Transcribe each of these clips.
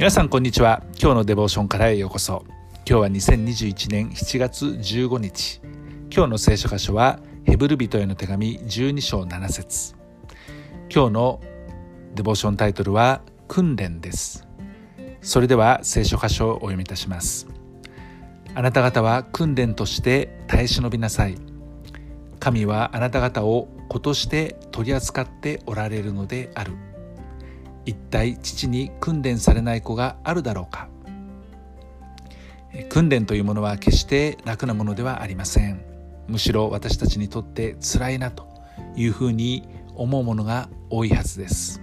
皆さんこんにちは。今日のデボーションからへようこそ。今日は2021年7月15日。今日の聖書箇所はヘブル人への手紙12章7節。今日のデボーションタイトルは訓練です。それでは聖書箇所をお読みいたします。あなた方は訓練として耐え忍びなさい。神はあなた方を子として取り扱っておられるのである。一体父に訓練されない子があるだろうか。訓練というものは決して楽なものではありません。むしろ私たちにとって辛いなというふうに思うものが多いはずです。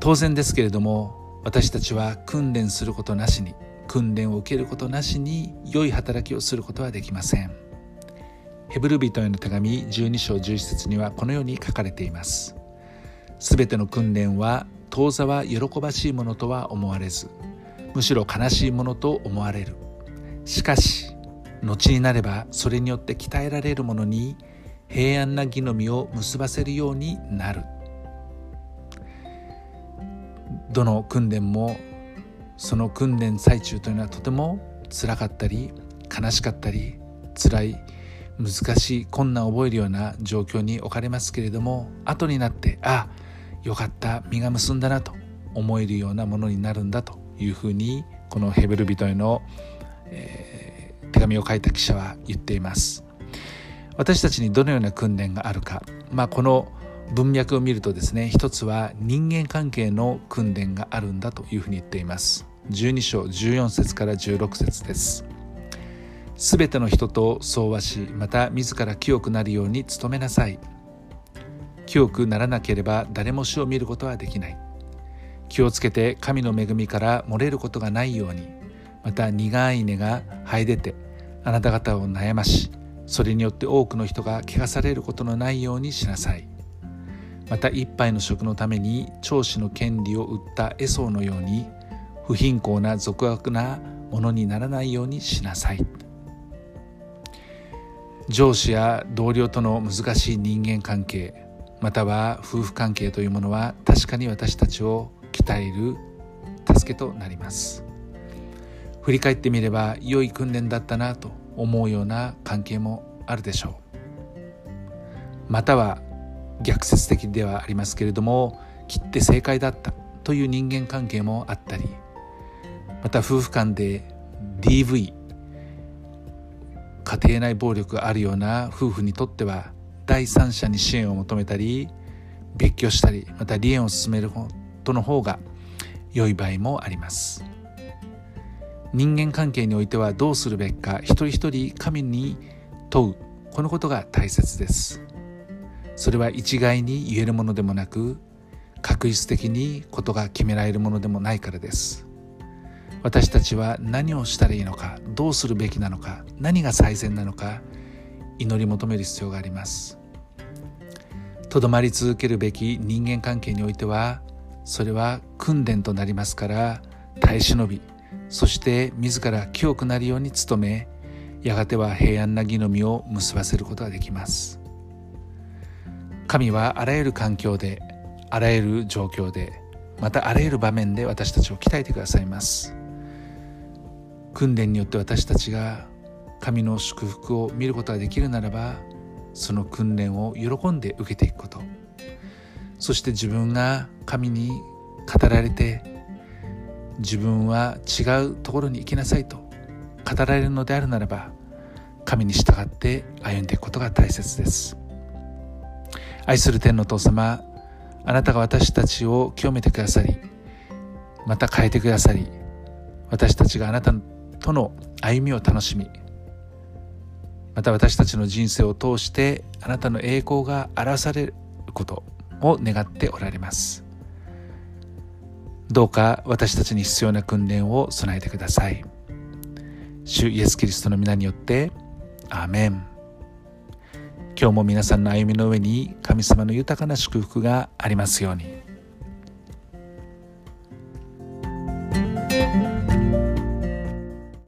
当然ですけれども私たちは訓練することなしに訓練を受けることなしに良い働きをすることはできません。ヘブル人への手紙12章11節にはこのように書かれています。すべての訓練は当座は喜ばしいものとは思われずむしろ悲しいものと思われる。しかし後になればそれによって鍛えられるものに平安な義の実を結ばせるようになる。どの訓練もその訓練最中というのはとてもつらかったり悲しかったり辛い難しい困難を覚えるような状況に置かれますけれども後になってああよかった。実が結んだなと思えるようなものになるんだというふうにこのヘブル人への、えー、手紙を書いた記者は言っています。私たちにどのような訓練があるか、まあ、この文脈を見るとですね一つは人間関係の訓練があるんだというふうに言っています。12章14節から16節です。すべての人と相和しまた自ら清くなるように努めなさい。清くならなければ誰も死を見ることはできない。気をつけて神の恵みから漏れることがないようにまた苦い根が生え出てあなた方を悩ましそれによって多くの人が汚されることのないようにしなさい。また一杯の食のために長子の権利を売ったエソーのように不貧困な俗悪なものにならないようにしなさい。上司や同僚との難しい人間関係または夫婦関係というものは確かに私たちを鍛える助けとなります。振り返ってみれば良い訓練だったなと思うような関係もあるでしょう。または逆説的ではありますけれども切って正解だったという人間関係もあったりまた夫婦間で DV 家庭内暴力があるような夫婦にとっては第三者に支援を求めたり別居したりまた離縁を進めることの方が良い場合もあります。人間関係においてはどうするべきか一人一人神に問う。このことが大切です。それは一概に言えるものでもなく確実的にことが決められるものでもないからです。私たちは何をしたらいいのかどうするべきなのか何が最善なのか祈り求める必要があります。とどまり続けるべき人間関係においてはそれは訓練となりますから耐え忍びそして自ら清くなるように努めやがては平安な義の実を結ばせることができます。神はあらゆる環境であらゆる状況でまたあらゆる場面で私たちを鍛えてくださいます。訓練によって私たちが神の祝福を見ることができるならばその訓練を喜んで受けていくこと。そして自分が神に語られて自分は違うところに行きなさいと語られるのであるならば神に従って歩んでいくことが大切です。愛する天の父様あなたが私たちを清めてくださりまた変えてくださり私たちがあなたとの歩みを楽しみまた私たちの人生を通してあなたの栄光が表されることを願っておられます。どうか私たちに必要な訓練を備えてください。主イエス・キリストの皆によってアーメン。今日も皆さんの歩みの上に神様の豊かな祝福がありますように。